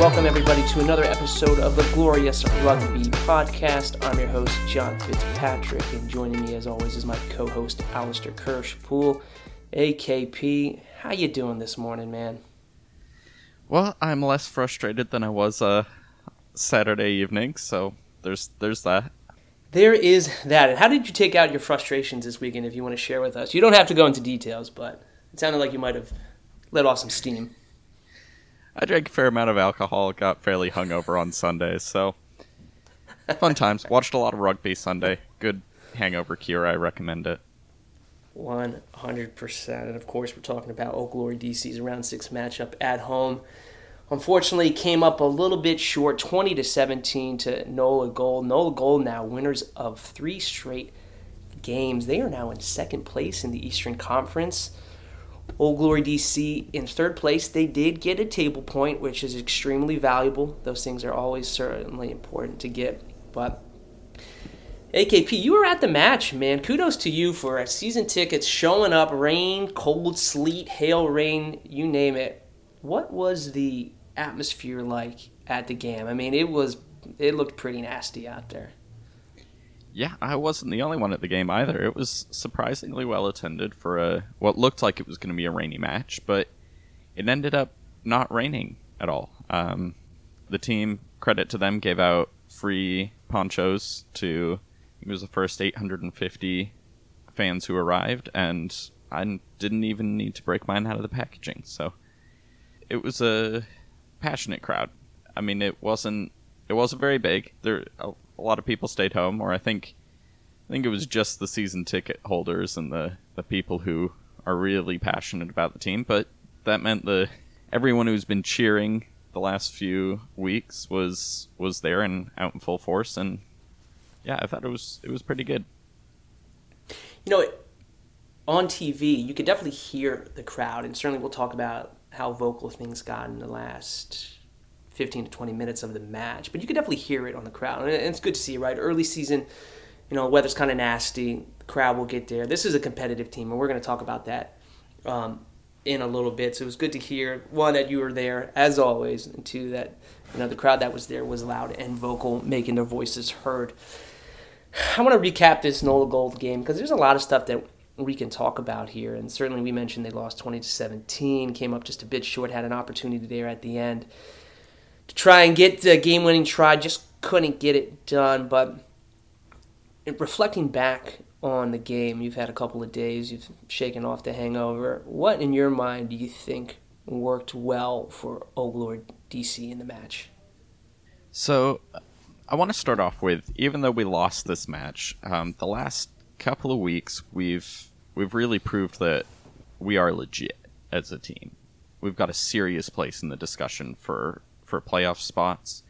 welcome everybody to another episode of the Glorious Rugby Podcast. I'm your host, John Fitzpatrick, and joining me as always is my co-host, Alistair Kirsch-Poole, AKP. How you doing this morning, man? Well, I'm less frustrated than I was uh, Saturday evening, so there's there's that. There is that. And how did you take out your frustrations this weekend if you want to share with us? You don't have to go into details, but it sounded like you might have let off some steam. I drank a fair amount of alcohol, got fairly hungover on Sundays, so fun times. Watched a lot of rugby Sunday. Good hangover cure. I recommend it. 100%. And of course, we're talking about Old Glory DC's round six matchup at home. Unfortunately, came up a little bit short, 20 to 17 to Nola Gold. Nola Gold now winners of three straight games. They are now in second place in the Eastern Conference. Old Glory DC in third place. They did get a table point, which is extremely valuable. Those things are always certainly important to get. But AKP, you were at the match, man. Kudos to you for season tickets showing up, rain, cold, sleet, hail, rain, you name it. What was the atmosphere like at the game? I mean, it was it looked pretty nasty out there. Yeah, I wasn't the only one at the game either. It was surprisingly well attended for a what looked like it was going to be a rainy match, but it ended up not raining at all. Um, the team, credit to them, gave out free ponchos to it was the first 850 fans who arrived, and I didn't even need to break mine out of the packaging. So it was a passionate crowd. I mean, it wasn't it wasn't very big. There a, lot of people stayed home, or I think I think it was just the season ticket holders and the the people who are really passionate about the team. But that meant the everyone who's been cheering the last few weeks was was there and out in full force, and yeah, I thought it was it was pretty good. You know, on TV, you could definitely hear the crowd, and certainly we'll talk about how vocal things got in the last 15 to 20 minutes of the match. But you could definitely hear it on the crowd. And it's good to see, right? Early season, you know, weather's kind of nasty. The crowd will get there. This is a competitive team, and we're going to talk about that um, in a little bit. So it was good to hear, one, that you were there, as always, and two, that, you know, the crowd that was there was loud and vocal, making their voices heard. I want to recap this Nola Gold game because there's a lot of stuff that we can talk about here. And certainly we mentioned they lost 20 to 17, came up just a bit short, had an opportunity there at the end to try and get the game winning try, just couldn't get it done. But reflecting back on the game, you've had a couple of days, you've shaken off the hangover. What in your mind do you think worked well for Old Glory DC in the match? So I want to start off with even though we lost this match, um, the last couple of weeks we've we've really proved that we are legit as a team. We've got a serious place in the discussion for for playoff spots.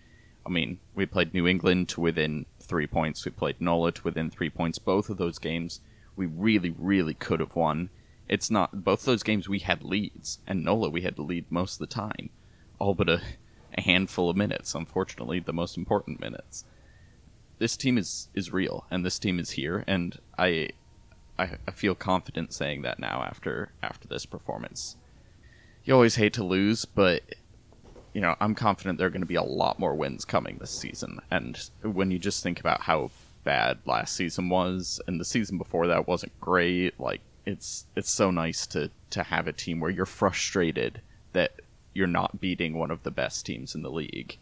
I mean, we played New England to within three points. We played Nola to within three points. Both of those games we really, really could have won. It's not both those games we had leads, and Nola we had to lead most of the time, all but a, a handful of minutes. Unfortunately, the most important minutes. This team is is real, and this team is here, and I I, I feel confident saying that now after after this performance. You always hate to lose, but you know I'm confident there are going to be a lot more wins coming this season. And when you just think about how bad last season was, and the season before that wasn't great, like it's it's so nice to to have a team where you're frustrated that you're not beating one of the best teams in the league.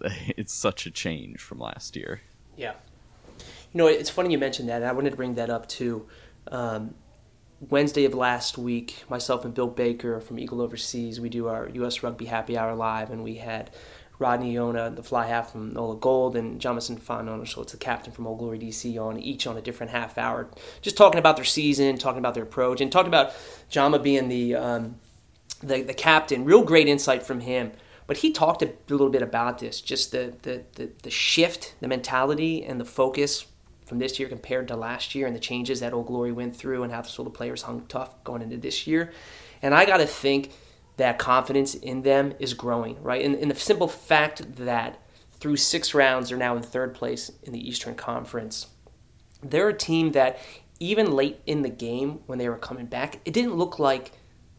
It's such a change from last year. Yeah. You know, it's funny you mentioned that. I wanted to bring that up too. Um, Wednesday of last week, myself and Bill Baker from Eagle Overseas, we do our U.S. Rugby Happy Hour live, and we had Rodney Iona, the fly half from Nola Gold, and Jamison it's the captain from Old Glory DC, on each on a different half hour, just talking about their season, talking about their approach, and talking about Jama being the um, the, the captain. Real great insight from him. But he talked a little bit about this, just the, the, the, the shift, the mentality, and the focus from this year compared to last year and the changes that Old Glory went through and how the the players hung tough going into this year. And I got to think that confidence in them is growing, right? And, and the simple fact that through six rounds, they're now in third place in the Eastern Conference. They're a team that, even late in the game when they were coming back, it didn't look like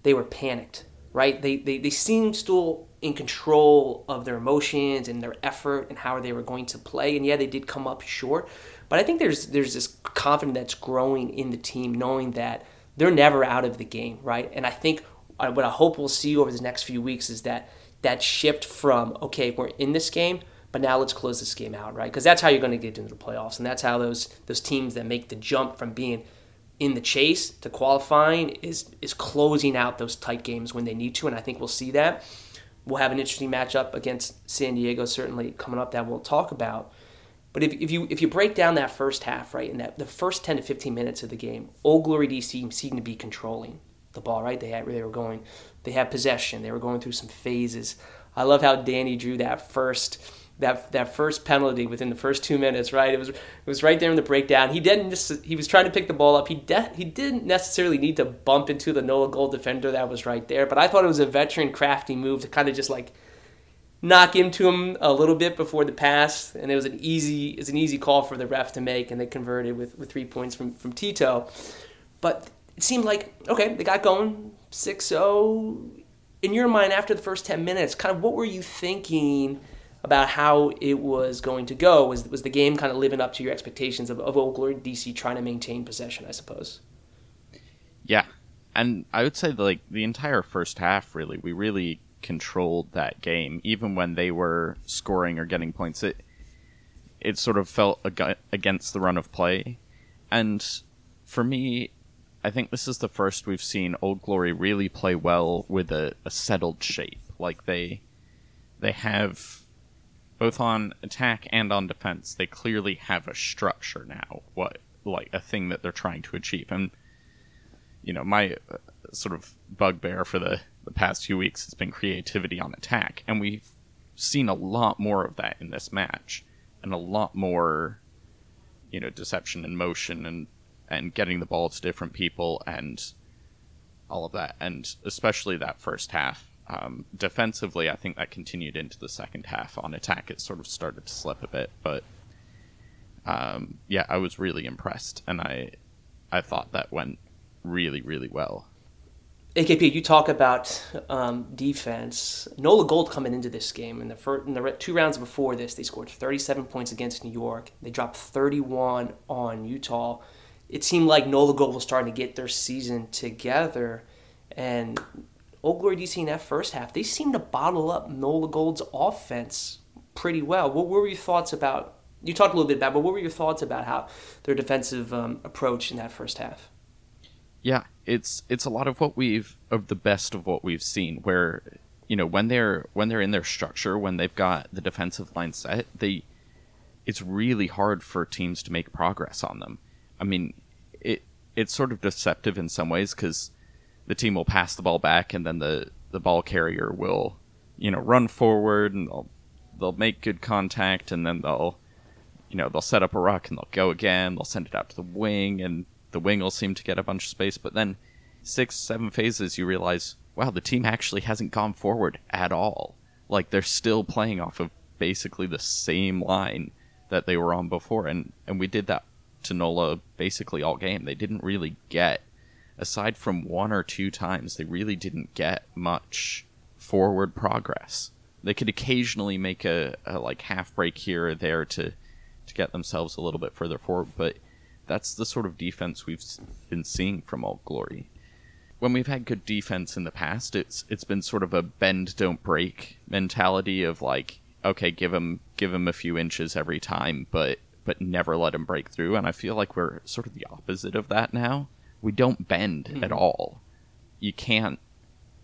they were panicked, right? They, they, they seemed still in control of their emotions and their effort and how they were going to play. And yeah, they did come up short, but I think there's there's this confidence that's growing in the team, knowing that they're never out of the game, right? And I think uh, what I hope we'll see over the next few weeks is that that shift from okay, we're in this game, but now let's close this game out, right? Because that's how you're going to get into the playoffs, and that's how those those teams that make the jump from being in the chase to qualifying is is closing out those tight games when they need to, and I think we'll see that. We'll have an interesting matchup against San Diego certainly coming up that we'll talk about. But if, if you if you break down that first half, right, and that the first 10 to 15 minutes of the game, Old Glory DC seemed to be controlling the ball, right? They had they were going, they had possession, they were going through some phases. I love how Danny drew that first that that first penalty within the first two minutes, right? It was it was right there in the breakdown. He didn't just, he was trying to pick the ball up. He de- he didn't necessarily need to bump into the Nola Gold defender that was right there, but I thought it was a veteran crafty move to kind of just like knock into him a little bit before the pass, and it was an easy it's an easy call for the ref to make, and they converted with, with three points from from Tito. But it seemed like okay, they got going 6-0. In your mind, after the first ten minutes, kind of what were you thinking? About how it was going to go was was the game kind of living up to your expectations of, of Old DC trying to maintain possession, I suppose. Yeah, and I would say like the entire first half, really, we really controlled that game, even when they were scoring or getting points. It it sort of felt ag- against the run of play, and for me, I think this is the first we've seen Old Glory really play well with a, a settled shape. Like they they have both on attack and on defense. They clearly have a structure now. What like a thing that they're trying to achieve, and you know my sort of bugbear for the the past few weeks has been creativity on attack, and we've seen a lot more of that in this match, and a lot more, you know, deception and motion and and getting the ball to different people and all of that, and especially that first half. Um, defensively, I think that continued into the second half. On attack, it sort of started to slip a bit, but um, yeah, I was really impressed, and I I thought that went really really well. AKP, you talk about um, defense. Nola Gold coming into this game in the first, in the two rounds before this, they scored 37 points against New York. They dropped 31 on Utah. It seemed like Nola Gold was starting to get their season together, and Old Glory DC in that first half, they seemed to bottle up Nola Gold's offense pretty well. What were your thoughts about? You talked a little bit about, but what were your thoughts about how their defensive um, approach in that first half? Yeah, it's it's a lot of what we've of the best of what we've seen where you know when they're when they're in their structure when they've got the defensive line set they it's really hard for teams to make progress on them. I mean it it's sort of deceptive in some ways cuz the team will pass the ball back and then the the ball carrier will you know run forward and they'll they'll make good contact and then they'll you know they'll set up a ruck and they'll go again they'll send it out to the wing and the wing will seem to get a bunch of space, but then six, seven phases, you realize, wow, the team actually hasn't gone forward at all. Like they're still playing off of basically the same line that they were on before, and and we did that to Nola basically all game. They didn't really get, aside from one or two times, they really didn't get much forward progress. They could occasionally make a, a like half break here or there to to get themselves a little bit further forward, but that's the sort of defense we've been seeing from Old Glory. When we've had good defense in the past, it's it's been sort of a bend don't break mentality of like, okay, give them give them a few inches every time, but but never let them break through. And I feel like we're sort of the opposite of that now. We don't bend mm-hmm. at all. You can't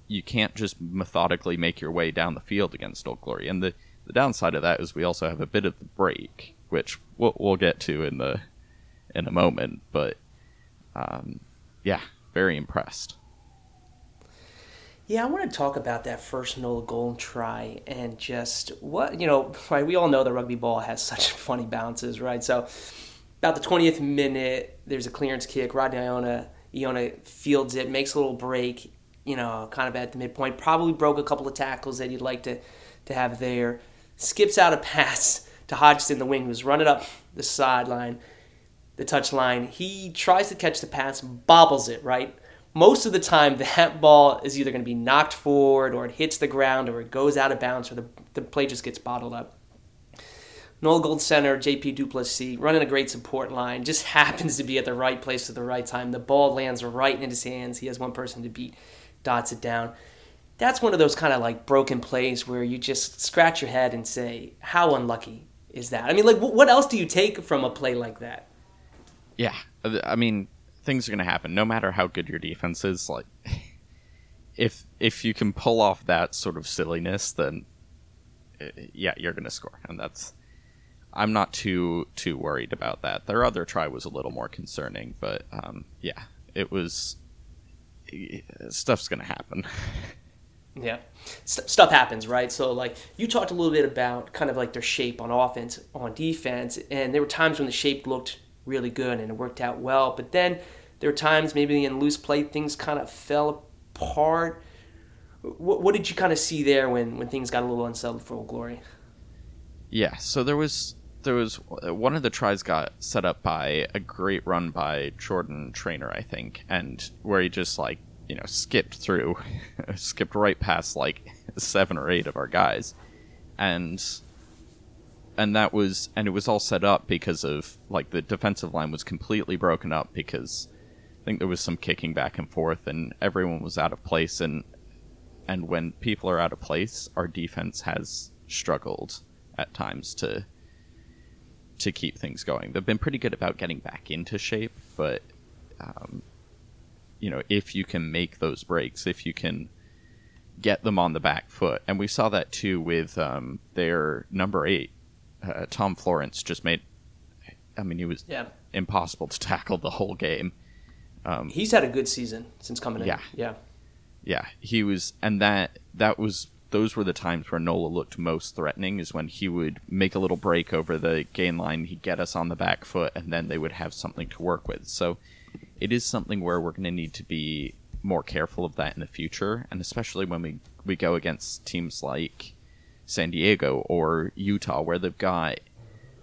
you can't just methodically make your way down the field against Old Glory. And the the downside of that is we also have a bit of the break, which we'll, we'll get to in the in a moment, but um, yeah, very impressed. Yeah, I want to talk about that first Nola Gold try and just what you know. Right, we all know that rugby ball has such funny bounces, right? So, about the twentieth minute, there's a clearance kick. Rodney Iona, Iona fields it, makes a little break, you know, kind of at the midpoint. Probably broke a couple of tackles that you'd like to to have there. Skips out a pass to Hodgson, the wing, who's running up the sideline the touch line. He tries to catch the pass, bobbles it, right? most of the time that ball is either going to be knocked forward or it hits the ground or it goes out of bounds or the, the play just gets bottled up. Nola Gold Center, JP du Plessis, running a great support line, just happens to be at the right place at the right time. The ball lands right in his hands. He has one person to beat, dots it down. That's one of those kind of like broken plays where you just scratch your head and say, how unlucky is that? I mean, like, what else do you take from a play like that? Yeah. I mean, things are going to happen no matter how good your defense is. Like, if if you can pull off that sort of silliness, then eh, yeah, you're going to score, and that's I'm not too too worried about that. Their other try was a little more concerning, but um, yeah, it was stuff's gonna happen. yeah, St- stuff happens, right? So like you talked a little bit about kind of like their shape on offense, on defense, and there were times when the shape looked really good and it worked out well, but then there were times maybe in loose play things kind of fell apart. What, what did you kind of see there when when things got a little unsettled for Old Glory? Yeah, so there was there was uh, one of the tries got set up by a great run by Jordan Trainor, I think, and where he just like you know skipped through, skipped right past like seven or eight of our guys, and and that was and it was all set up because of like the defensive line was completely broken up because I think there was some kicking back and forth and everyone was out of place and and when people are out of place, our defense has struggled at times to to keep things going. They've been pretty good about getting back into shape, but um, you know, if you can make those breaks, if you can get them on the back foot, and we saw that too with um, their number eight, uh, Tom Florence, just made. I mean, he was yeah. impossible to tackle the whole game. Um, He's had a good season since coming in. Yeah, yeah, yeah. He was, and that that was those were the times where Nola looked most threatening is when he would make a little break over the gain line, he'd get us on the back foot, and then they would have something to work with. So it is something where we're going to need to be more careful of that in the future, and especially when we, we go against teams like San Diego or Utah, where they've got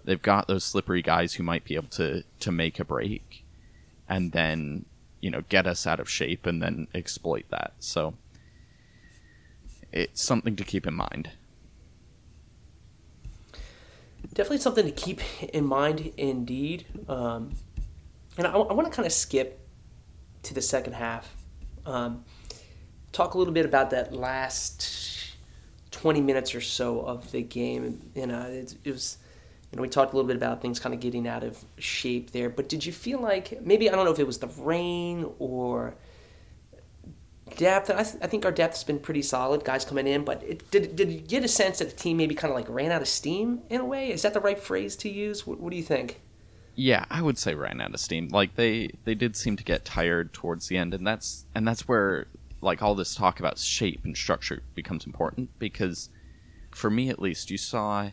they've got those slippery guys who might be able to to make a break, and then you know get us out of shape and then exploit that. So it's something to keep in mind. Definitely something to keep in mind, indeed. Um, and I, I want to kind of skip to the second half. Um, talk a little bit about that last 20 minutes or so of the game. You uh, know, it, it was, you know, we talked a little bit about things kind of getting out of shape there. But did you feel like maybe I don't know if it was the rain or depth. I, th- I, think our depth's been pretty solid, guys coming in. But it, did did you get a sense that the team maybe kind of like ran out of steam in a way? Is that the right phrase to use? What, what, do you think? Yeah, I would say ran out of steam. Like they they did seem to get tired towards the end, and that's and that's where like all this talk about shape and structure becomes important because for me at least, you saw.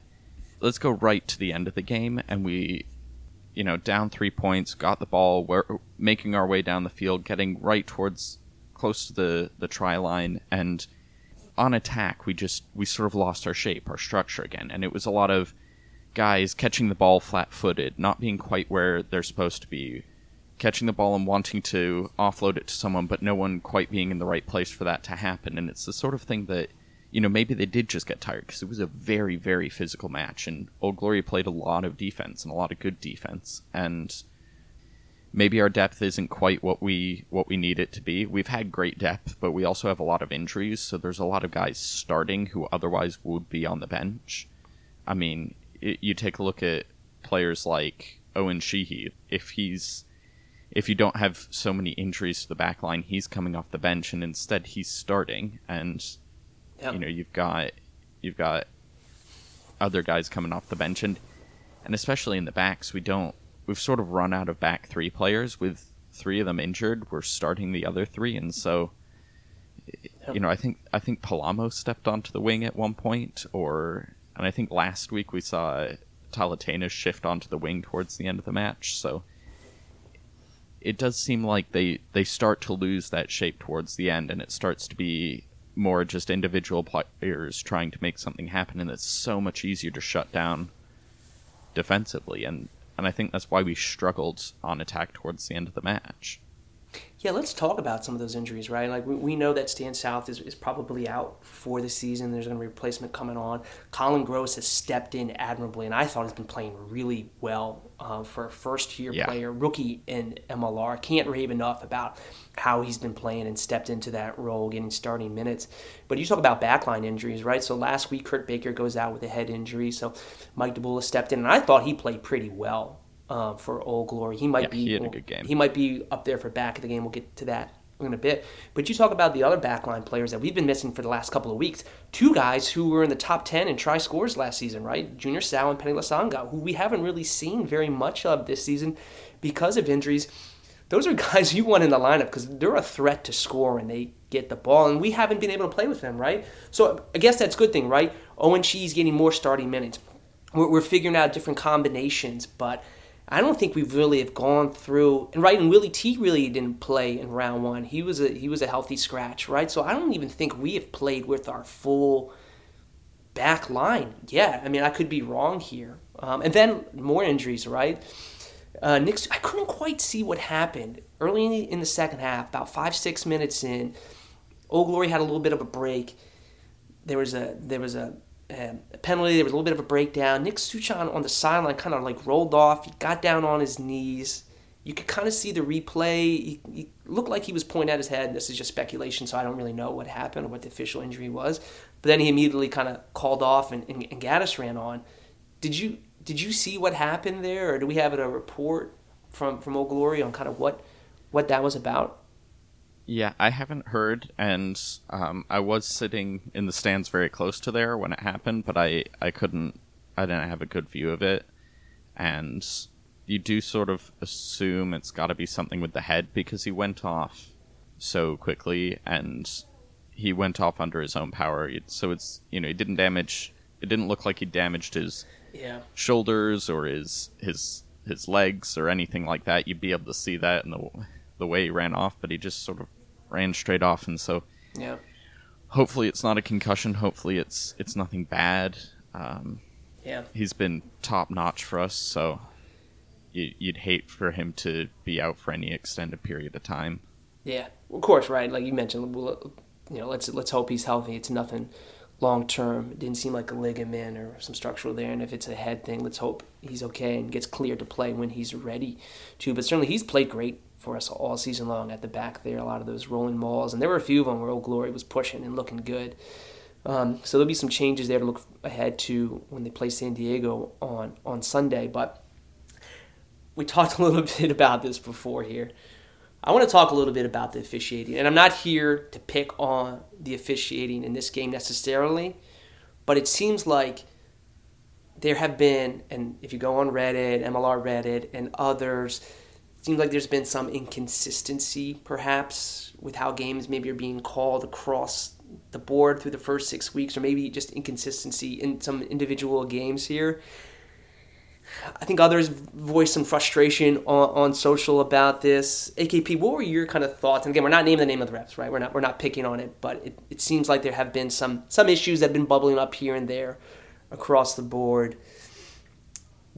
Let's go right to the end of the game, and we you know, down three points, got the ball, we're making our way down the field, getting right towards close to the the try line, and on attack we just we sort of lost our shape, our structure again, and it was a lot of guys catching the ball flat-footed, not being quite where they're supposed to be, catching the ball and wanting to offload it to someone, but no one quite being in the right place for that to happen, and it's the sort of thing that you know, maybe they did just get tired because it was a very, very physical match, and Old Glory played a lot of defense and a lot of good defense, and maybe our depth isn't quite what we what we need it to be. We've had great depth, but we also have a lot of injuries, so there's a lot of guys starting who otherwise would be on the bench. I mean, it, you take a look at players like Owen Sheehy. If he's if you don't have so many injuries to the back line, he's coming off the bench, and instead he's starting. And yep. you know you've got you've got other guys coming off the bench, and and especially in the backs, we don't we've sort of run out of back three players with three of them injured. We're starting the other three, and so you know, I think I think Palamo stepped onto the wing at one point, or and I think last week we saw Talatena shift onto the wing towards the end of the match. So it does seem like they they start to lose that shape towards the end, and it starts to be more just individual players trying to make something happen, and it's so much easier to shut down defensively. And and I think that's why we struggled on attack towards the end of the match. Yeah, let's talk about some of those injuries, right? Like we, we know that Stan South is, is probably out for the season. There's going to be a replacement coming on. Colin Gross has stepped in admirably, and I thought he's been playing really well uh, for a first year Yeah. player, rookie in MLR. Can't rave enough about how he's been playing and stepped into that role, getting starting minutes. But you talk about backline injuries, right? So last week, Kurt Baker goes out with a head injury, so Mike DeBula stepped in, and I thought he played pretty well. Uh, for Old Glory, he might Yeah, be he had a good game. he might be up there for back of the game. We'll get to that in a bit. But you talk about the other backline players that we've been missing for the last couple of weeks. Two guys who were in the top 10 in try scores last season, right? Junior Sal and Penny Lasanga, who we haven't really seen very much of this season because of injuries. Those are guys you want in the lineup because they're a threat to score and they get the ball, and we haven't been able to play with them, right? So I guess that's a good thing, right? Owen Sheehy getting more starting minutes. We're, we're figuring out different combinations, but I don't think we've really have gone through and right. And Willie T really didn't play in round one. He was a he was a healthy scratch, right? So I don't even think we have played with our full back line yet. I mean, I could be wrong here. Um, and then more injuries, right? Uh, Nick, I couldn't quite see what happened early in the, in the second half. About five six minutes in, Old Glory had a little bit of a break. There was a there was a, um, a penalty. There was a little bit of a breakdown. Nick Suchan on the sideline kind of like rolled off. He got down on his knees. You could kind of see the replay. He, he looked like he was pointing at his head. This is just speculation, so I don't really know what happened or what the official injury was. But then he immediately kind of called off, and, and, and Gaddis ran on. Did you did you see what happened there, or do we have a report from from Old Glory on kind of what what that was about? Yeah, I haven't heard, and um, I was sitting in the stands very close to there when it happened, but I, I couldn't, I didn't have a good view of it, and you do sort of assume it's got to be something with the head because he went off so quickly, and he went off under his own power. So it's you know he didn't damage. It didn't look like he damaged his Yeah, shoulders or his his his legs or anything like that. You'd be able to see that in the the way he ran off, but he just sort of ran straight off, and so yeah, hopefully it's not a concussion. Hopefully it's it's nothing bad. Um, yeah. he's been top notch for us, so you, you'd hate for him to be out for any extended period of time. Yeah, of course, right? Like you mentioned, we'll, you know, let's let's hope he's healthy. It's nothing long term. It didn't seem like a ligament or some structural there. And if it's a head thing, let's hope he's okay and gets cleared to play when he's ready to. But certainly, he's played great for us all season long at the back there. A lot of those rolling balls, and there were a few of them where Old Glory was pushing and looking good. Um, so there'll be some changes there to look ahead to when they play San Diego on on Sunday. But we talked a little bit about this before here. I want to talk a little bit about the officiating, and I'm not here to pick on the officiating in this game necessarily, but it seems like there have been, and if you go on Reddit, MLR Reddit, and others, seems like there's been some inconsistency perhaps with how games maybe are being called across the board through the first six weeks, or maybe just inconsistency in some individual games here. I think others voiced some frustration on, on social about this. AKP, what were your kind of thoughts? And again, we're not naming the name of the reps, right? We're not we're not picking on it, but it, it seems like there have been some some issues that have been bubbling up here and there across the board.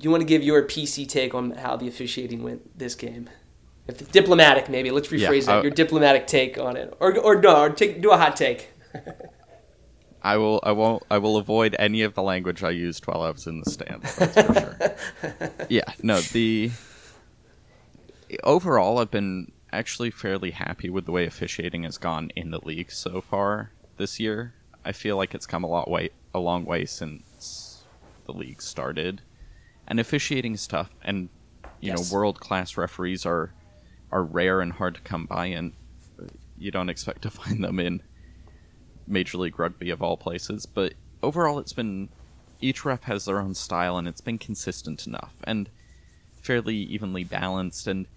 You want to give your PC take on how the officiating went this game? If it's diplomatic, maybe let's Yeah, rephrase that. I- Your diplomatic take on it, or or no, or take do a hot take. I will I won't I will avoid any of the language I used while I was in the stands. That's for sure. yeah, no, the overall I've been actually fairly happy with the way officiating has gone in the league so far this year. I feel like it's come a lot way a long way since the league started. And officiating is tough and you Yes. know, world class referees are are rare and hard to come by and you don't expect to find them in Major League Rugby of all places, but overall it's been each ref has their own style and it's been consistent enough and fairly evenly balanced and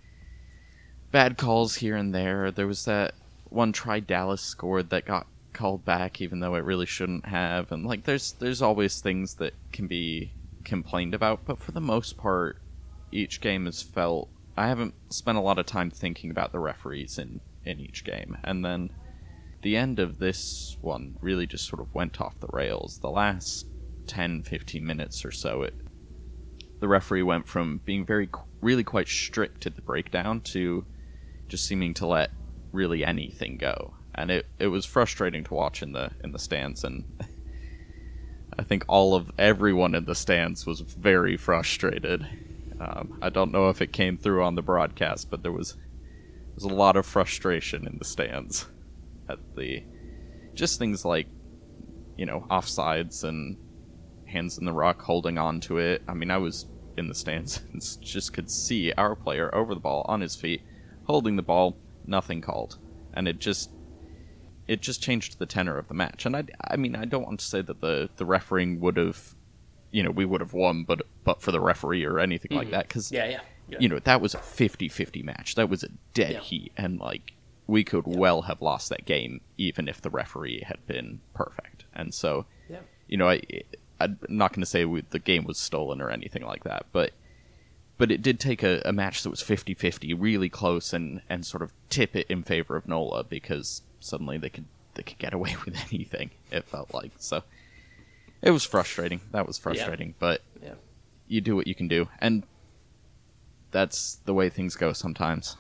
bad calls here and there. There was that one try Dallas scored that got called back even though it really shouldn't have and like there's there's always things that can be complained about, but for the most part each game has felt I haven't spent a lot of time thinking about the referees in in each game. And then the end of this one really just sort of went off the rails. The last 10, 15 minutes or so, it the referee went from being very, really quite strict at the breakdown to just seeming to let really anything go, and it it was frustrating to watch in the in the stands, and I think all of everyone in the stands was very frustrated. Um, I don't know if it came through on the broadcast, but there was there was a lot of frustration in the stands at the just things like you know offsides and hands in the ruck holding on to it. I mean, I was in the stands and just could see our player over the ball on his feet, holding the ball, nothing called, and it just it just changed the tenor of the match. And I, I mean, I don't want to say that the the refereeing would have, you know, we would have won, but but for the referee or anything mm-hmm. like that, because yeah, yeah, yeah, you know, that was a 50-50 match. That was a dead yeah. heat, and like we could yeah. well have lost that game even if the referee had been perfect. And so, yeah. you know, I I'm not going to say we, the game was stolen or anything like that, but but it did take a, a match that was 50-50, really close, and, and sort of tip it in favor of Nola because suddenly they could they could get away with anything. It felt like so. It was frustrating. That was frustrating, yeah. but yeah. you do what you can do, and that's the way things go sometimes.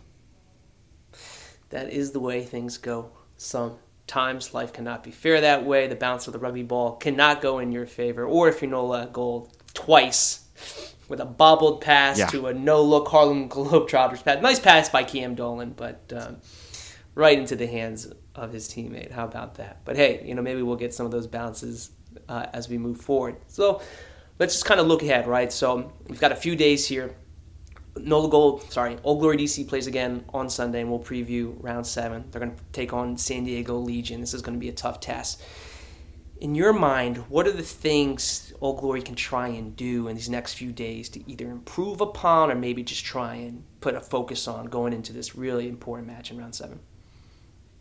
That is the way things go sometimes. life cannot be fair that way. The bounce of the rugby ball cannot go in your favor. Or if you know a goal twice with a bobbled pass yeah. to a no look Harlem Globetrotters pass. Nice pass by Cam Dolan, but um, right into the hands of his teammate. How about that? But hey, you know, maybe we'll get some of those bounces uh, as we move forward. So let's just kind of look ahead, right? So we've got a few days here Nola Gold, sorry, Old Glory DC plays again on Sunday, and we'll preview round seven. They're going to take on San Diego Legion. This is going to be a tough test. In your mind, what are the things Old Glory can try and do in these next few days to either improve upon or maybe just try and put a focus on going into this really important match in round seven?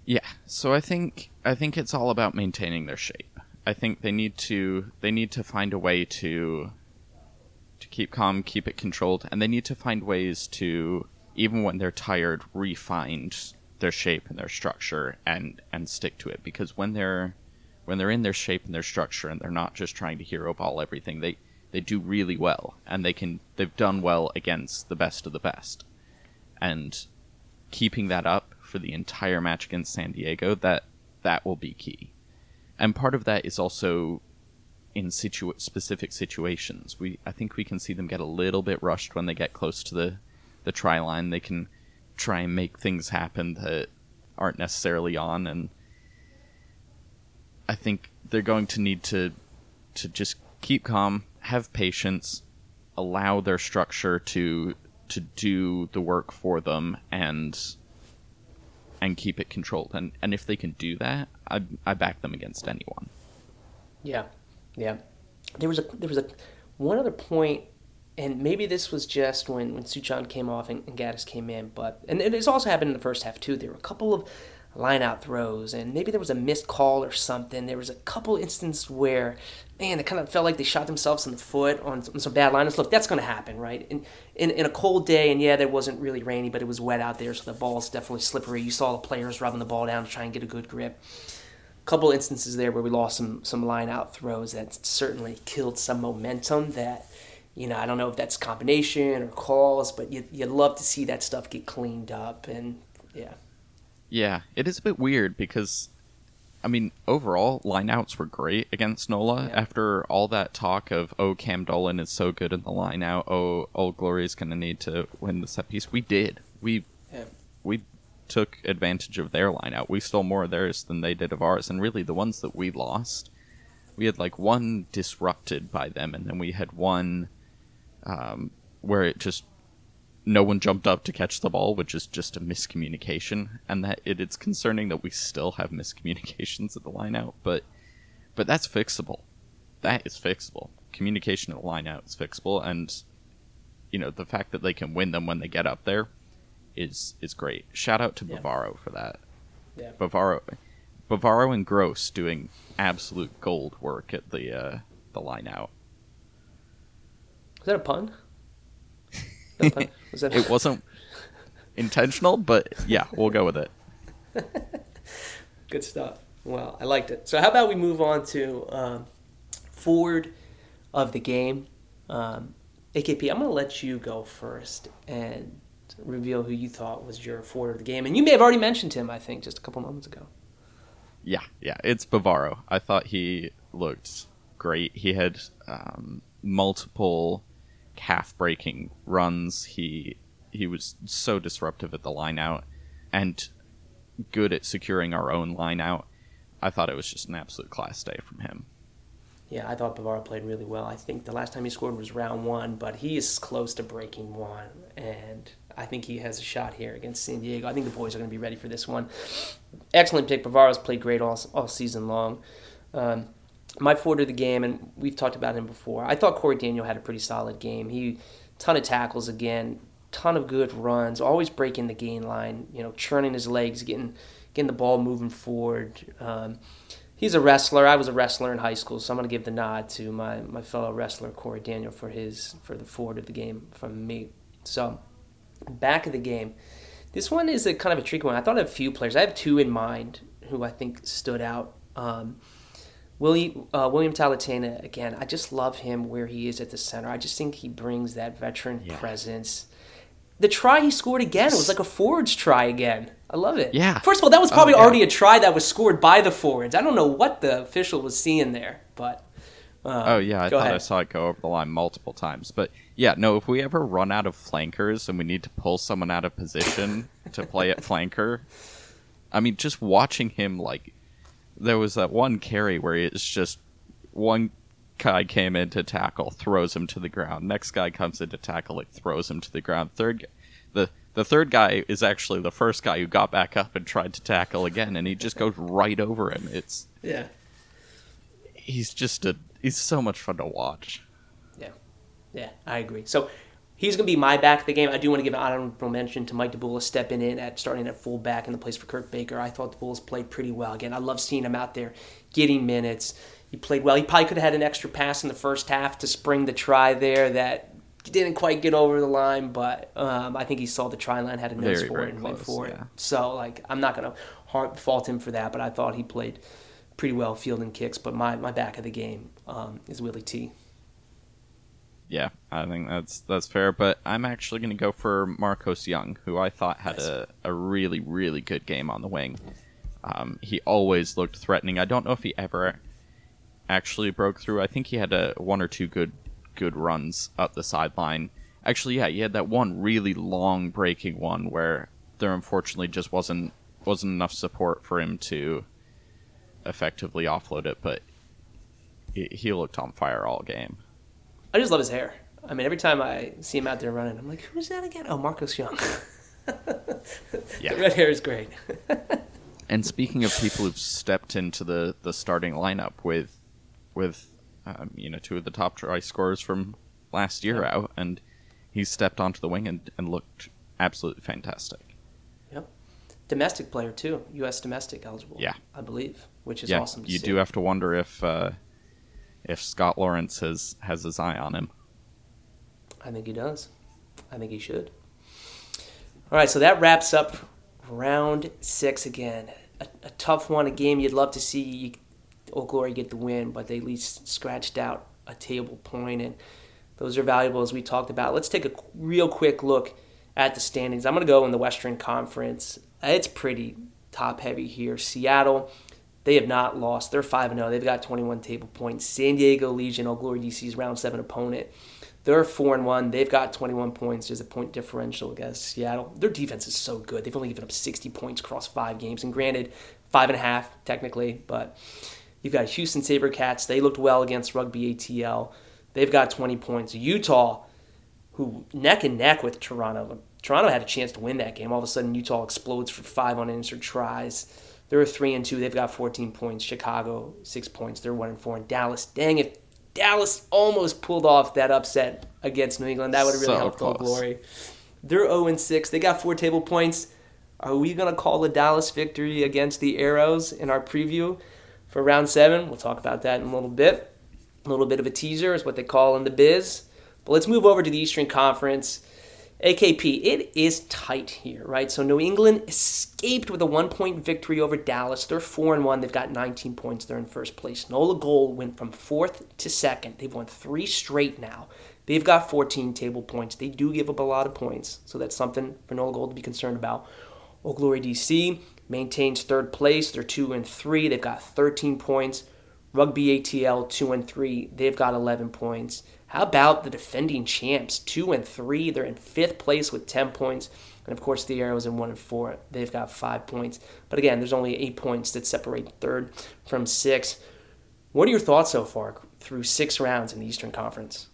Yeah, so I think I think it's all about maintaining their shape. I think they need to they need to find a way to to keep calm, keep it controlled, and they need to find ways to, even when they're tired, refine their shape and their structure and and stick to it. Because when they're when they're in their shape and their structure and they're not just trying to hero ball everything, they they do really well and they can they've done well against the best of the best. And keeping that up for the entire match against San Diego, that that will be key. And part of that is also in situ- specific situations. We I think we can see them get a little bit rushed when they get close to the the try line. They can try and make things happen that aren't necessarily on and I think they're going to need to to just keep calm, have patience, allow their structure to to do the work for them and and keep it controlled. And and if they can do that, I I back them against anyone. Yeah. Yeah, there was a there was a one other point, and maybe this was just when when Suchan came off and, and Gaddis came in, but and it's also happened in the first half too. There were a couple of line out throws, and maybe there was a missed call or something. There was a couple instances where, man, it kind of felt like they shot themselves in the foot on some, some bad lines. Look, that's going to happen, right? In, in in a cold day, and yeah, there wasn't really rainy, but it was wet out there, so the ball's definitely slippery. You saw the players rubbing the ball down to try and get a good grip A couple instances there where we lost some some line out throws that certainly killed some momentum that you know I don't know if that's combination or calls but you you'd love to see that stuff get cleaned up and yeah yeah it is a bit weird because I mean overall lineouts were great against Nola yeah. after all that talk of oh Cam Dolan is so good in the lineout oh Old Glory is going to need to win the set piece we did we yeah. we took advantage of their lineout. We stole more of theirs than they did of ours, and really the ones that we lost, we had like one disrupted by them, and then we had one um, where it just no one jumped up to catch the ball, which is just a miscommunication, and that it, it's concerning that we still have miscommunications at the lineout, but but that's fixable. That is fixable. Communication at the lineout is fixable, and you know the fact that they can win them when they get up there is is great. Shout out to yeah. Bavaro for that. Yeah. Bavaro, Bavaro and Gross doing absolute gold work at the uh, the line out. Was that a pun? Was that it wasn't intentional, but yeah, we'll go with it. Good stuff. Well, I liked it. So, how about we move on to um, forward of the game? Um, AKP, I'm going to let you go first and reveal who you thought was your forward of the game, and you may have already mentioned him. I think just a couple moments ago. Yeah, yeah, it's Bavaro. I thought he looked great. He had um, multiple calf breaking runs. He he was so disruptive at the line out and good at securing our own line out. I thought it was just an absolute class day from him. Yeah, I thought Bavaro played really well. I think the last time he scored was round one, but he is close to breaking one, and I think he has a shot here against San Diego. I think the boys are going to be ready for this one. Excellent pick. Bavaro's played great all, all season long. Um, my forward of the game, and we've talked about him before. I thought Corey Daniel had a pretty solid game. He ton of tackles again, ton of good runs, always breaking the gain line. You know, churning his legs, getting getting the ball moving forward. Um, he's a wrestler. I was a wrestler in high school, so I'm going to give the nod to my, my fellow wrestler Corey Daniel for his for the forward of the game from me. So, back of the game. This one is a kind of a tricky one. I thought of a few players. I have two in mind who I think stood out. Um, William, uh, William Talatena, again, I just love him where he is at the center. I just think he brings that veteran yeah. presence. The try he scored again, it was like a forwards try again. I love it. Yeah. First of all, that was probably oh, yeah. already a try that was scored by the forwards. I don't know what the official was seeing there, but. Uh, oh yeah, I thought ahead. I saw it go over the line multiple times. But yeah, no, if we ever run out of flankers and we need to pull someone out of position to play at flanker, I mean, just watching him like there was that one carry where it's just one guy came in to tackle, throws him to the ground. Next guy comes in to tackle, it throws him to the ground. Third, the the third guy is actually the first guy who got back up and tried to tackle again, and he just goes right over him. It's yeah. He's just a he's so much fun to watch. Yeah, yeah, I agree. So he's going to be my back of the game. I do want to give an honorable mention to Mike DeBula stepping in at starting at fullback in the place for Kurt Baker. I thought the Bulls played pretty well. Again, I love seeing him out there getting minutes. He played well. He probably could have had an extra pass in the first half to spring the try there that didn't quite get over the line, but um, I think he saw the try line, had a nose very, for very it, and went for yeah. it. So, like, I'm not going to fault him for that, but I thought he played pretty well fielding kicks. But my, my back of the game um, is Willie T. Yeah, I think that's that's fair. But I'm actually going to go for Marcos Young, who I thought had a, a really really good game on the wing. Um, he always looked threatening. I don't know if he ever actually broke through. I think he had a one or two good good runs up the sideline. Actually, yeah, he had that one really long breaking one where there unfortunately just wasn't wasn't enough support for him to effectively offload it. But he, he looked on fire all game. I just love his hair. I mean, every time I see him out there running, I'm like, who's that again? Oh, Marcos Young. yeah. The red hair is great. and speaking of people who've stepped into the, the starting lineup with with um, you know two of the top try scorers from last year out, and he stepped onto the wing and, and looked absolutely fantastic. Yep, domestic player too, U.S. domestic eligible. Yeah, I believe, which is yeah, awesome. you see. do have to wonder if uh, if Scott Lawrie has has his eye on him. I think he does. I think he should. All right, so that wraps up round six again. A, a tough one, a game you'd love to see Old Glory get the win, but they at least scratched out a table point, and those are valuable as we talked about. Let's take a real quick look at the standings. I'm going to go in the Western Conference. It's pretty top heavy here. Seattle they have not lost. They're 5 0. They've got 21 table points. San Diego Legion, Old Glory DC's round 7 opponent. They're 4 and 1. They've got 21 points. There's a point differential against Seattle. Their defense is so good. They've only given up 60 points across five games. And granted, five and a half technically, but you've got Houston Sabercats. They looked well against Rugby ATL. They've got 20 points. Utah, who neck and neck with Toronto. Toronto had a chance to win that game. All of a sudden, Utah explodes for five unanswered tries. They're three and two. They've got 14 points. Chicago six points. They're one and four. And Dallas, dang it, Dallas almost pulled off that upset against New England, that would have really so helped Old Glory. They're 0 and six. They got four table points. Are we gonna call the Dallas victory against the Arrows in our preview for round seven? We'll talk about that in a little bit. A little bit of a teaser is what they call in the biz. But let's move over to the Eastern Conference. AKP, it is tight here, right? So New England escaped with a one point victory over Dallas. They're 4 and 1. They've got 19 points. They're in first place. Nola Gold went from fourth to second. They've won three straight now. They've got 14 table points. They do give up a lot of points, so that's something for Nola Gold to be concerned about. Old Glory DC maintains third place. They're two and three. They've got 13 points. Rugby ATL two and three. They've got 11 points. How about the defending champs two and three? They're in fifth place with 10 points. And of course, the Arrows in one and four. They've got five points. But again, there's only eight points that separate third from six. What are your thoughts so far through six rounds in the Eastern Conference?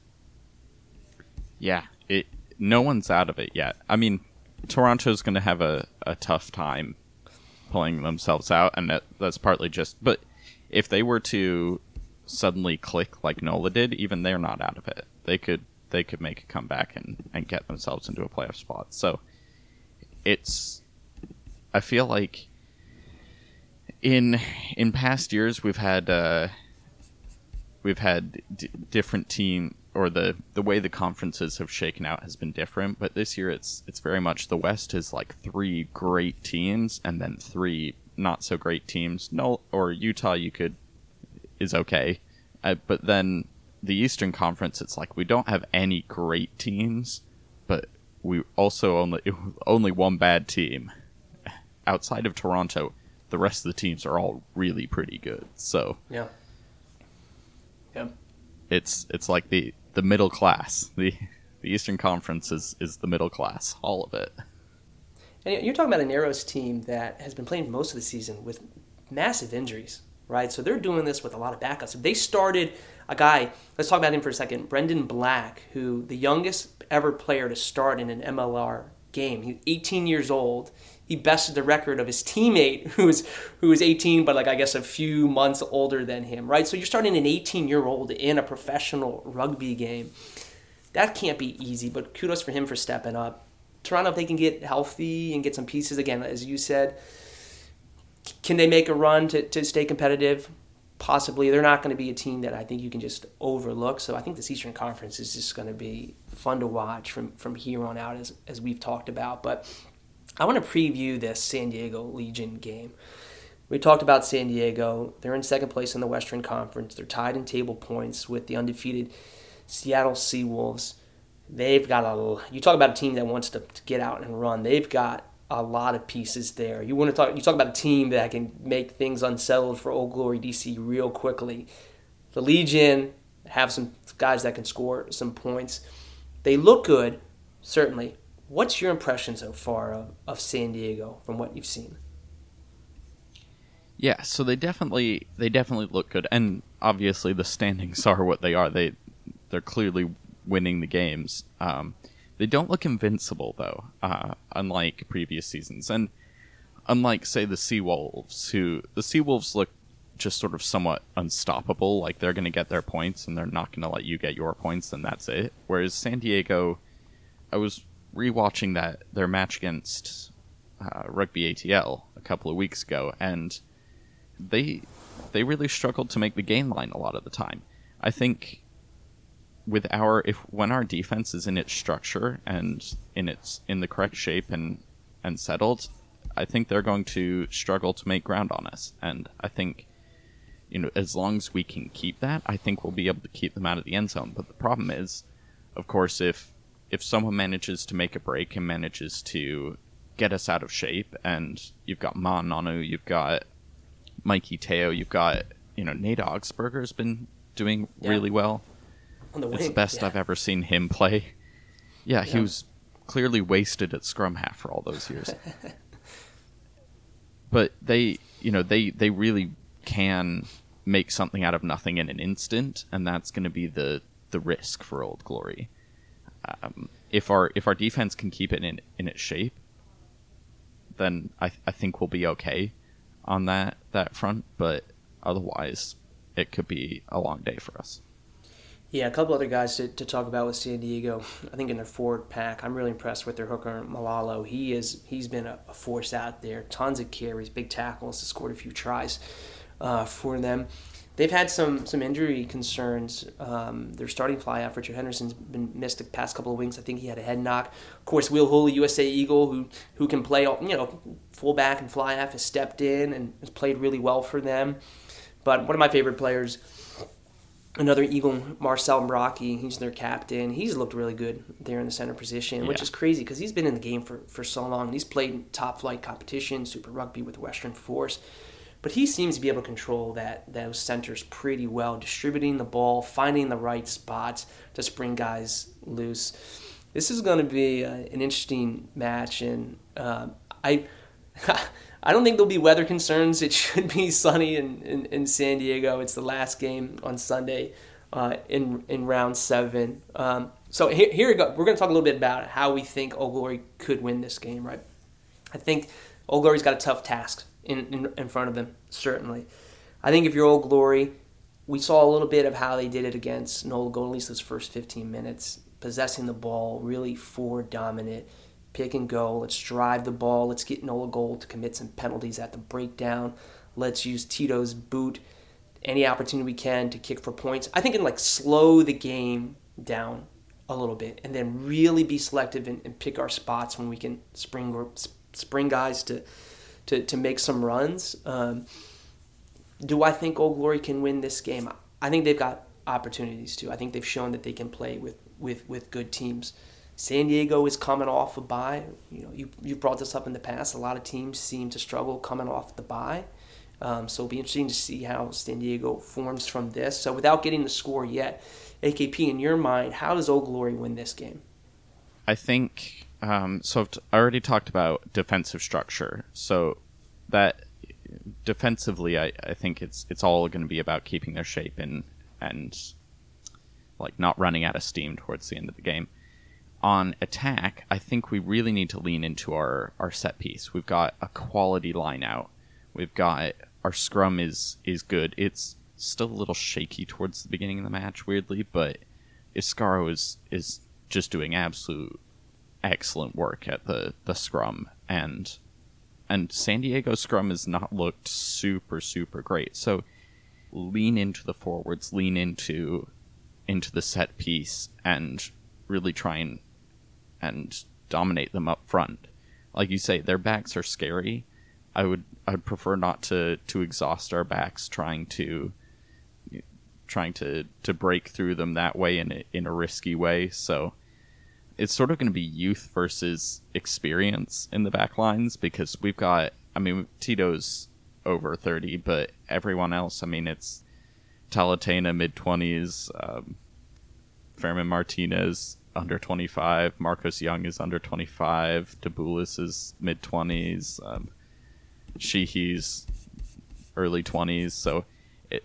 Yeah, it. No one's out of it yet. I mean, Toronto's going to have a, a tough time pulling themselves out, and that, that's partly just. But if they were to suddenly click like Nola did, even they're not out of it. They could they could make a comeback and, and get themselves into a playoff spot. So it's I feel like in in past years we've had uh, we've had d- different team or the the way the conferences have shaken out has been different but this year it's it's very much the west is like three great teams and then three not so great teams no or utah you could is okay uh, but then the eastern conference it's like we don't have any great teams but we also only only one bad team outside of toronto the rest of the teams are all really pretty good so Yeah. Yeah. it's it's like the the middle class. The the Eastern Conference is is the middle class, all of it. And you're talking about an Arrows team that has been playing most of the season with massive injuries, right? So they're doing this with a lot of backups. They started a guy, let's talk about him for a second, Brendan Black, who the youngest ever player to start in an MLR game. He's 18 years old. He bested the record of his teammate who was who was 18, but like I guess a few months older than him, right? So you're starting an 18 year old in a professional rugby game. That can't be easy, but kudos for him for stepping up. Toronto, if they can get healthy and get some pieces again, as you said, can they make a run to, to stay competitive? Possibly. They're not going to be a team that I think you can just overlook. So I think this Eastern Conference is just going to be fun to watch from, from here on out, as, as we've talked about. But I want to preview this San Diego Legion game. We talked about San Diego. They're in second place in the Western Conference. They're tied in table points with the undefeated Seattle Seawolves. They've got a. You talk about a team that wants to, to get out and run. They've got a lot of pieces there. You want to talk. You talk about a team that can make things unsettled for Old Glory DC real quickly. The Legion have some guys that can score some points. They look good, certainly. What's your impression so far of, of San Diego from what you've seen? Yeah, so they definitely they definitely look good, and obviously the standings are what they are. They they're clearly winning the games. Um, they don't look invincible though, uh, unlike previous seasons, and unlike say the Sea Wolves, who the Sea Wolves look just sort of somewhat unstoppable. Like they're going to get their points, and they're not going to let you get your points, and that's it. Whereas San Diego, I was rewatching that their match against uh, Rugby ATL a couple of weeks ago, and they they really struggled to make the gain line a lot of the time. I think with our if when our defense is in its structure and in its in the correct shape and and settled, I think they're going to struggle to make ground on us. And I think you know as long as we can keep that, I think we'll be able to keep them out of the end zone. But the problem is, of course, if if someone manages to make a break and manages to get us out of shape, and you've got Ma'a Nonu, you've got Mikey Teo, you've got you know Nate Augspurger's been doing Yeah. really well. On the It's the best yeah. I've ever seen him play. Yeah, he Yeah. was clearly wasted at scrum half for all those years. but they, you know, they they really can make something out of nothing in an instant, and that's going to be the the risk for Old Glory. Um, if our if our defense can keep it in in its shape, then I I think we'll be okay on that that front. But otherwise, it could be a long day for us. Yeah, a couple other guys to, to talk about with San Diego. I think in their forward pack, I'm really impressed with their hooker Malalo. He is he's been a, a force out there. Tons of carries, big tackles, scored a few tries uh, for them. They've had some some injury concerns. Um, their starting fly half, Richard Henderson's been missed the past couple of weeks. I think he had a head knock. Of course, Will Hooley, USA Eagle, who who can play you know fullback and fly half, has stepped in and has played really well for them. But one of my favorite players another Eagle, Marcel Brache, he's their captain. He's looked really good there in the center position, which is crazy because he's been in the game for, for so long. He's played top flight competition, Super Rugby with Western Force. But he seems to be able to control that those centers pretty well, distributing the ball, finding the right spots to spring guys loose. This is going to be uh, an interesting match, and uh, I I don't think there'll be weather concerns. It should be sunny in, in, in San Diego. It's the last game on Sunday uh, in in round seven. Um, so here, here we go. We're going to talk a little bit about how we think Old Glory could win this game, right? I think Old Glory's got a tough task in, in, in front of them, certainly. I think if you're Old Glory, we saw a little bit of how they did it against Nola Gold, at least those first 15 minutes, possessing the ball, really forward dominant, pick and go. Let's drive the ball. Let's get Nola Gold to commit some penalties at the breakdown. Let's use Tito's boot any opportunity we can to kick for points. I think and like slow the game down a little bit and then really be selective and, and pick our spots when we can spring spring guys to to, to make some runs. Um, do I think Old Glory can win this game? I think they've got opportunities to. I think they've shown that they can play with, with, with good teams. San Diego is coming off a bye. You know, you you've brought this up in the past. A lot of teams seem to struggle coming off the bye. Um, so it'll be interesting to see how San Diego forms from this. So without getting the score yet, AKP, in your mind, how does Old Glory win this game? I think um, so. I've already talked about defensive structure. So that defensively, I, I think it's it's all going to be about keeping their shape and and like not running out of steam towards the end of the game. On attack, I think we really need to lean into our, our set piece. We've got a quality line out. We've got our scrum is is good. It's still a little shaky towards the beginning of the match, weirdly, but Iscaro is is just doing absolute excellent work at the, the scrum and and San Diego scrum has not looked super super great. So lean into the forwards, lean into into the set piece and really try and and dominate them up front. Like you say, their backs are scary. I would I'd prefer not to to exhaust our backs trying to trying to to break through them that way in a, in a risky way. So it's sort of going to be youth versus experience in the back lines because we've got I mean Tito's over 30 but everyone else I mean it's Talatena mid 20s um, Fairman Martinez under 25 Marcos Young is under 25 Tabulis is mid 20s um, Sheehy's early 20s so it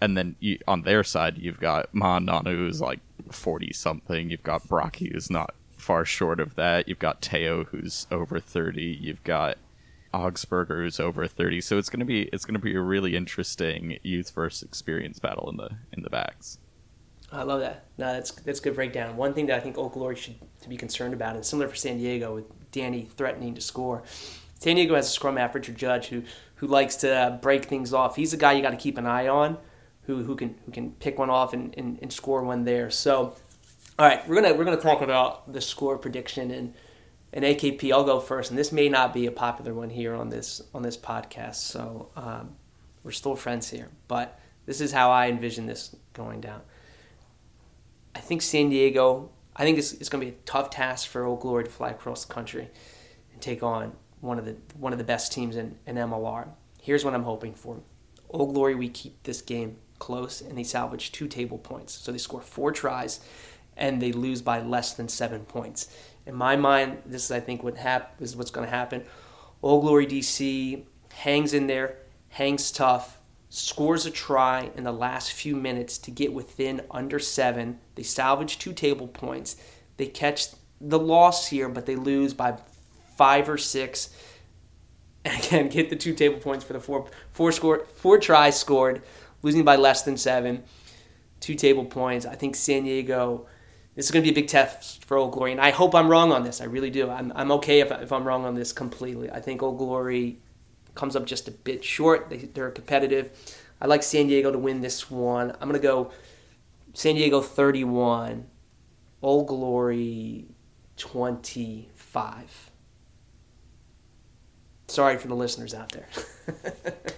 and then you, on their side you've got Ma'a Nonu, who's like 40 something you've got Brocky who's not far short of that you've got Teo who's over 30 you've got Augspurger who's over 30 so it's to be it's to be a really interesting youth versus experience battle in the in the backs I love that. No, that's that's good breakdown. One thing that I think Old Glory should to be concerned about, and similar for San Diego with Danny threatening to score. San Diego has a scrum half, Richard Judge, who who likes to uh, break things off. He's a guy you got to keep an eye on, who who can who can pick one off and, and, and score one there. So, all right, we're gonna we're gonna talk about the score prediction and and AKP. I'll go first, and this may not be a popular one here on this on this podcast. So um, we're still friends here, but this is how I envision this going down. I think San Diego. I think it's, it's going to be a tough task for Old Glory to fly across the country and take on one of the one of the best teams in, in MLR. Here's what I'm hoping for: Old Glory, we keep this game close, and they salvage two table points. So they score four tries, and they lose by less than seven points. In my mind, this is I think what hap- is what's going to happen. Old Glory DC hangs in there, hangs tough, scores a try in the last few minutes to get within under seven. They salvage two table points. They catch the loss here, but they lose by five or six. And again, get the two table points for the four four score four tries scored, losing by less than seven. Two table points. I think San Diego. This is going to be a big test for Old Glory, and I hope I'm wrong on this. I really do. I'm, I'm okay if, if I'm wrong on this completely. I think Old Glory comes up just a bit short. They, they're competitive. I like San Diego to win this one. I'm going to go San Diego 31, Old Glory 25. Sorry for the listeners out there.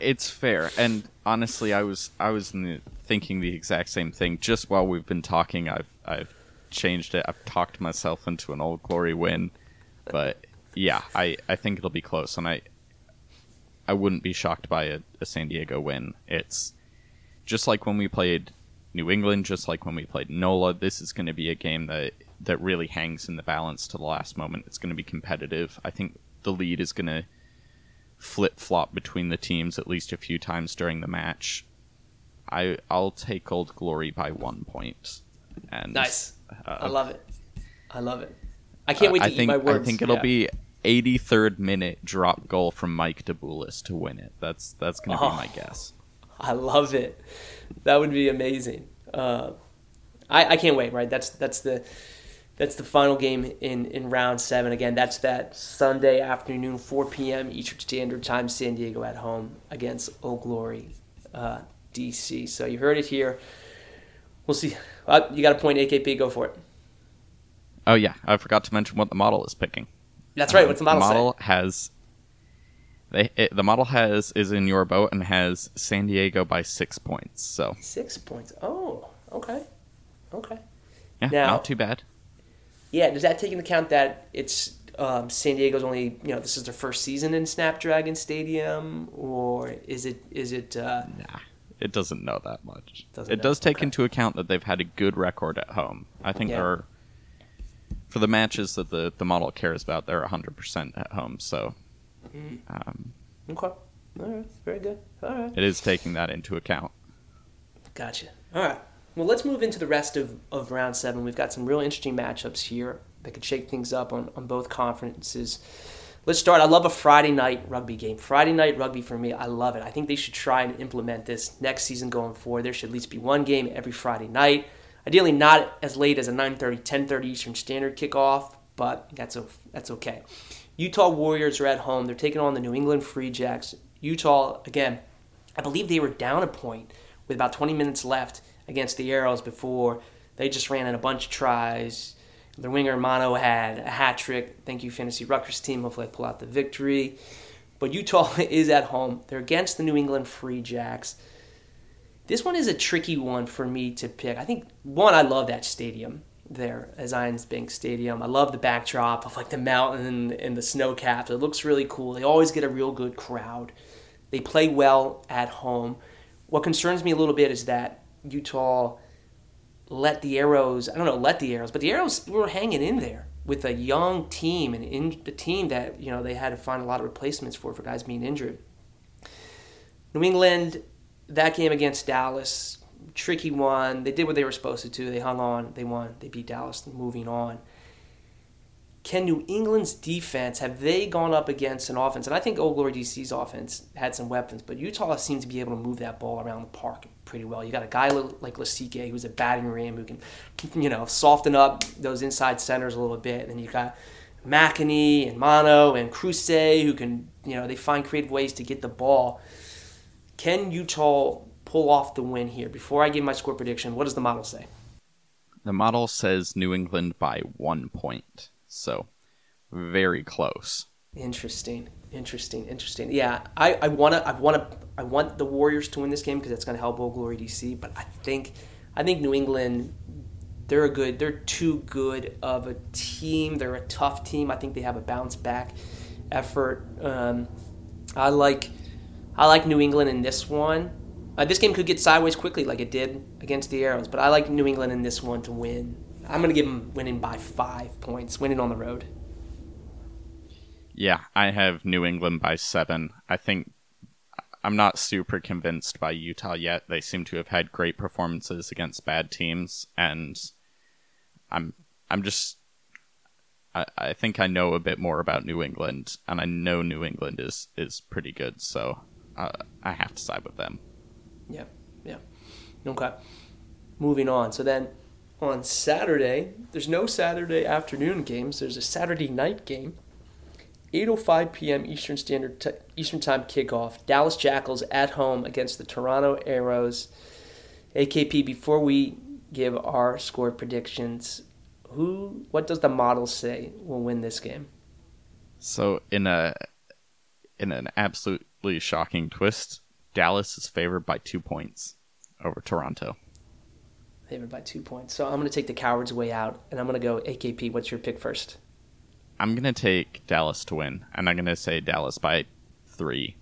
It's fair, and honestly, I was I was the, thinking the exact same thing. Just while we've been talking, I've I've changed it. I've talked myself into an Old Glory win, but yeah, I, I think it'll be close, and I I wouldn't be shocked by a, a San Diego win. It's just like when we played New England, just like when we played NOLA. This is going to be a game that that really hangs in the balance to the last moment. It's going to be competitive. I think the lead is going to flip flop between the teams at least a few times during the match. I I'll take Old Glory by one point. And nice. Uh, I love it. I love it. I can't wait to I think, eat my words. I think it'll Yeah. be 83rd minute drop goal from Mike DeBoulis to win it. That's that's going to Oh. be my guess. I love it. That would be amazing. Uh, I, I can't wait. Right, that's that's the that's the final game in in round seven. Again, that's that Sunday afternoon, 4 p.m. Eastern Standard Time, San Diego at home against Old Glory, uh, DC. So you heard it here. We'll see. Uh, you got a point, AKP. Go for it. Oh yeah, I forgot to mention what the model is picking. That's right. Um, What's the model, model has they it, the model has is in your boat and has San Diego by six points. So? Six points. Oh, okay, okay. yeah, Now- not too bad. Yeah, does that take into account that it's um, San Diego's only you know this is their first season in Snapdragon Stadium, or is it is it? Uh, Nah, it doesn't know that much. Doesn't it know, does take okay. into account that they've had a good record at home. I think Yeah. they're for the matches that the the model cares about, they're 100% at home. So Mm. um, okay, all right, very good. All right, it is taking that into account. gotcha. All right, well let's move into the rest of, of round seven. We've got some real interesting matchups here that could shake things up on on both conferences. Let's start. I love a Friday night rugby game. Friday night rugby for me, I love it. I think they should try and implement this next season going forward. There should at least be one game every Friday night. Ideally, not as late as a 9:30, 10:30 Eastern Standard kickoff, but that's that's okay. Utah Warriors are at home. They're taking on the New England Free Jacks. Utah again. I believe they were down a point with about 20 minutes left against the Arrows before they just ran in a bunch of tries. Their winger Mono had a hat trick. Thank you, Fantasy Rutgers team. Hopefully, I pull out the victory. But Utah is at home. They're against the New England Free Jacks. This one is a tricky one for me to pick. I think one, I love that stadium there, at Zions Bank Stadium. I love the backdrop of like the mountain and the snow caps. It looks really cool. They always get a real good crowd. They play well at home. What concerns me a little bit is that Utah let the arrows. I don't know, let the arrows, but the arrows were hanging in there with a young team and in the team that you know they had to find a lot of replacements for for guys being injured. New England, that game against Dallas, tricky one. They did what they were supposed to do. They hung on. They won. They beat Dallas. Moving on. Can New England's defense have they gone up against an offense? And I think Old Glory DC's offense had some weapons, but Utah seemed to be able to move that ball around the park pretty well. You got a guy like Lasike who's a batting ram who can, you know, soften up those inside centers a little bit. And then you got McAnee and Mono and Crusade who can, you know, they find creative ways to get the ball. Can Utah pull off the win here? Before I give my score prediction, what does the model say? The model says New England by one point, so very close. Interesting, interesting, interesting. Yeah, I, I wanna, I wanna, I want the Warriors to win this game because that's gonna help Old Glory DC. But I think, I think New England, they're a good, they're too good of a team. They're a tough team. I think they have a bounce back effort. Um, I like, I like New England in this one. Uh, this game could get sideways quickly, like it did against the Arrows. But I like New England in this one to win. I'm gonna give them winning by five points, winning on the road. Yeah, I have New England by seven. I think I'm not super convinced by Utah yet. They seem to have had great performances against bad teams, and I'm I'm just I, I think I know a bit more about New England, and I know New England is is pretty good, so uh, I have to side with them. Yeah, yeah. Okay. Moving on. So then on Saturday, there's no Saturday afternoon games. There's a Saturday night game. 8:05 p.m. Eastern Standard T- Eastern Time kickoff. Dallas Jackals at home against the Toronto Arrows. AKP. Before we give our score predictions, who? What does the model say will win this game? So in a in an absolutely shocking twist, Dallas is favored by two points over Toronto. Favored by two points. So I'm going to take the coward's way out, and I'm going to go AKP. What's your pick first? I'm going to take Dallas to win, and I'm going to say Dallas by three.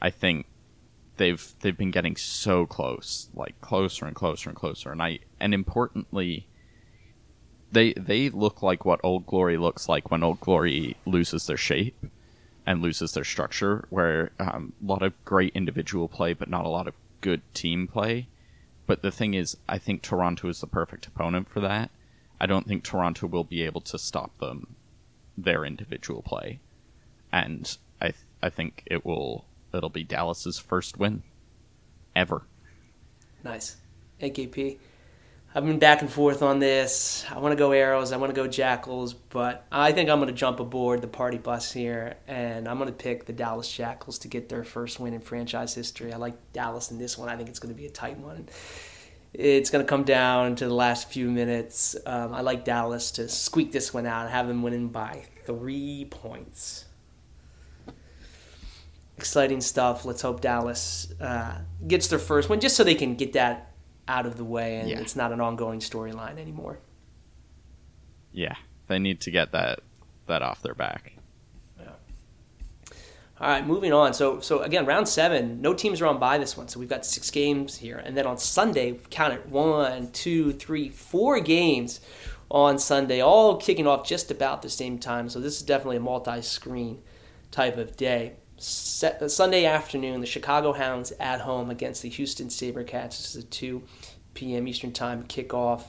I think they've they've been getting so close, like closer and closer and closer, and I and importantly, they they look like what Old Glory looks like when Old Glory loses their shape and loses their structure, where um, a lot of great individual play, but not a lot of good team play. But the thing is, I think Toronto is the perfect opponent for that. I don't think Toronto will be able to stop them, their individual play, and I th- I think it will it'll be Dallas's first win ever. Nice, AKP. I've been back and forth on this. I want to go arrows. I want to go jackals, but I think I'm going to jump aboard the party bus here, and I'm going to pick the Dallas Jackals to get their first win in franchise history. I like Dallas in this one. I think it's going to be a tight one. It's going to come down to the last few minutes. Um, I like Dallas to squeak this one out and have them winning by three points. Exciting stuff. Let's hope Dallas uh, gets their first win, just so they can get that out of the way and Yeah. it's not an ongoing storyline anymore. Yeah, they need to get that that off their back. All right, moving on. So, so again, round seven. No teams are on by this one, so we've got six games here, and then on Sunday, count it one, two, three, four games on Sunday, all kicking off just about the same time. So this is definitely a multi-screen type of day. Set, uh, Sunday afternoon, the Chicago Hounds at home against the Houston SaberCats. This is a 2 p.m. Eastern Time kickoff.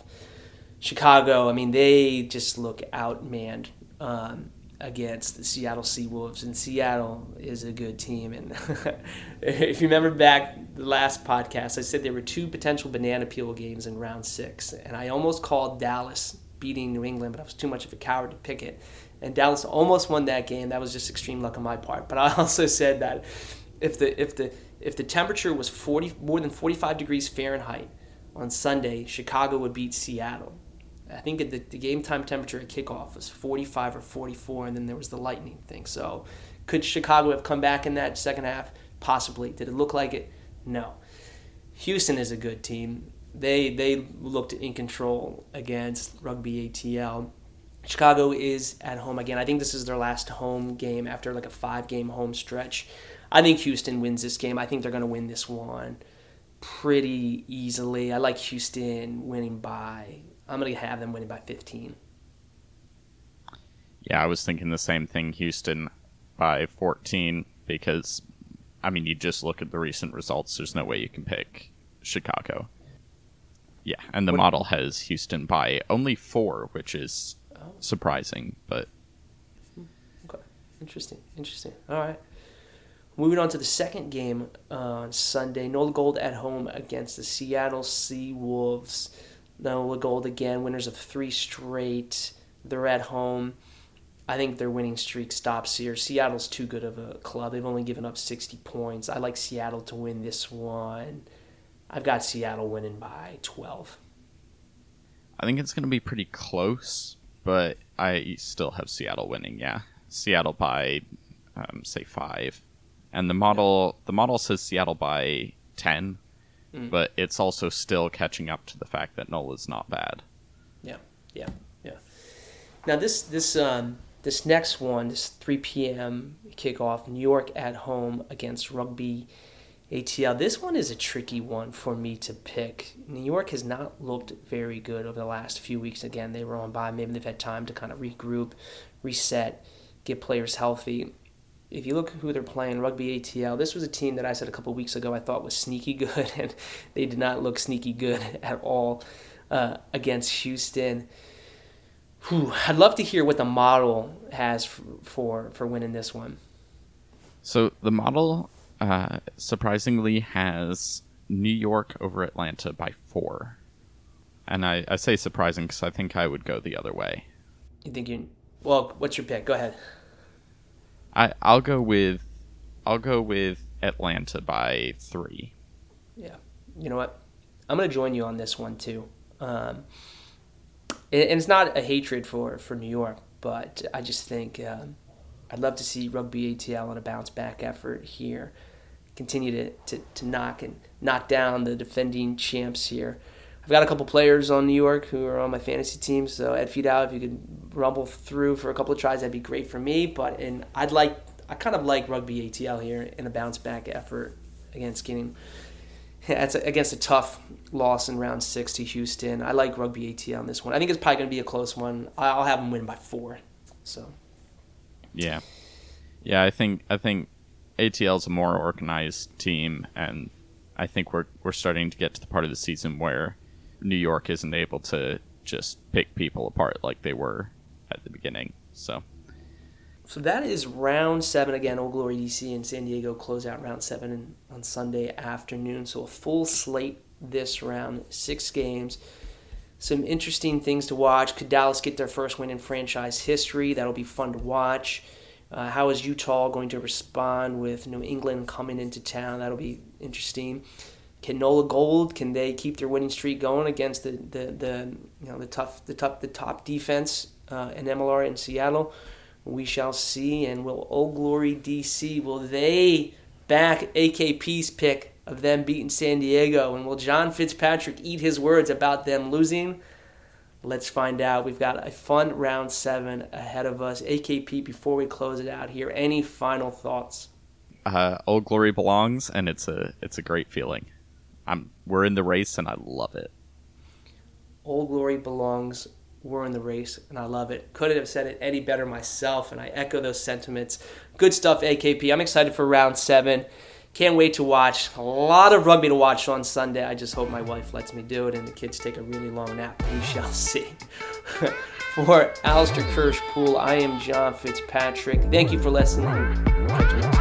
Chicago, I mean, they just look outmanned um, against the Seattle Seawolves, and Seattle is a good team. And if you remember back the last podcast, I said there were two potential banana peel games in round six, and I almost called Dallas beating New England, but I was too much of a coward to pick it. And Dallas almost won that game. That was just extreme luck on my part. But I also said that if the if the if the temperature was 40 more than 45 degrees Fahrenheit on Sunday, Chicago would beat Seattle. I think the, the game time temperature at kickoff was 45 or 44, and then there was the lightning thing. So, could Chicago have come back in that second half? Possibly. Did it look like it? No. Houston is a good team. They they looked in control against Rugby ATL. Chicago is at home again. I think this is their last home game after like a five game home stretch. I think Houston wins this game. I think they're going to win this one pretty easily. I like Houston winning by I'm going to have them winning by 15. Yeah, I was thinking the same thing. Houston by 14 because, I mean, you just look at the recent results. There's no way you can pick Chicago. Yeah, and the What- model has Houston by only four, which is. Surprising, but Okay. Interesting. Interesting. All right. Moving on to the second game on Sunday. Nola Gold at home against the Seattle Sea Wolves. Nola Gold again, winners of three straight. They're at home. I think their winning streak stops here. Seattle's too good of a club. They've only given up 60 points. I like Seattle to win this one. I've got Seattle winning by 12. I think it's going to be pretty close, but I still have Seattle winning. Yeah, Seattle by um, say five, and the model the model says Seattle by ten, Mm. but it's also still catching up to the fact that Nola's not bad. Yeah, yeah, yeah. Now this this um this next one, this 3 p.m. kickoff, New York at home against Rugby ATL. This one is a tricky one for me to pick. New York has not looked very good over the last few weeks. Again, they were on by. Maybe they've had time to kind of regroup, reset, get players healthy. If you look who they're playing, Rugby ATL, this was a team that I said a couple weeks ago I thought was sneaky good, and they did not look sneaky good at all uh, against Houston. Whew, I'd love to hear what the model has f- for for winning this one. So the model uh, surprisingly has New York over Atlanta by four, and I, I say surprising because I think I would go the other way. You think you? Well, what's your pick? Go ahead. I I'll go with I'll go with Atlanta by three. Yeah. You know what? I'm gonna join you on this one too. Um, and it's not a hatred for for New York, but I just think um, I'd love to see Rugby ATL on a bounce back effort here. Continue to, to, to knock and knock down the defending champs here. I've got a couple players on New York who are on my fantasy team, so Ed Fidow, if you could rumble through for a couple of tries, that'd be great for me. But and I'd like, I kind of like Rugby ATL here in a bounce back effort against getting that's against a tough loss in round six to Houston. I like Rugby ATL on this one. I think it's probably going to be a close one. I'll have them win by four. So. Yeah, yeah. I think I think ATL is a more organized team, and I think we're we're starting to get to the part of the season where New York isn't able to just pick people apart like they were at the beginning. So. So that is round seven again. Old Glory DC and San Diego close out round seven on Sunday afternoon. So a full slate this round, six games. Some interesting things to watch. Could Dallas get their first win in franchise history? That'll be fun to watch. Uh, how is Utah going to respond with New England coming into town? That'll be interesting. Can Nola Gold can they keep their winning streak going against the the, the you know the tough the tough the top defense uh, in MLR in Seattle? we shall see. And will Old Glory DC, will they back AKP's pick of them beating San Diego? And will John Fitzpatrick eat his words about them losing? Let's find out. We've got a fun round seven ahead of us. AKP, before we close it out here, any final thoughts? Uh, Old Glory belongs, and it's a it's a great feeling. I'm we're in the race, and I love it. Old Glory belongs we're in the race, and I love it. Couldn't have said it any better myself, and I echo those sentiments. Good stuff, AKP. I'm excited for round seven. Can't wait to watch. A lot of rugby to watch on Sunday. I just hope my wife lets me do it and the kids take a really long nap. We shall see. for Alistair Kirsch-Poole, I am John Fitzpatrick. Thank you for listening.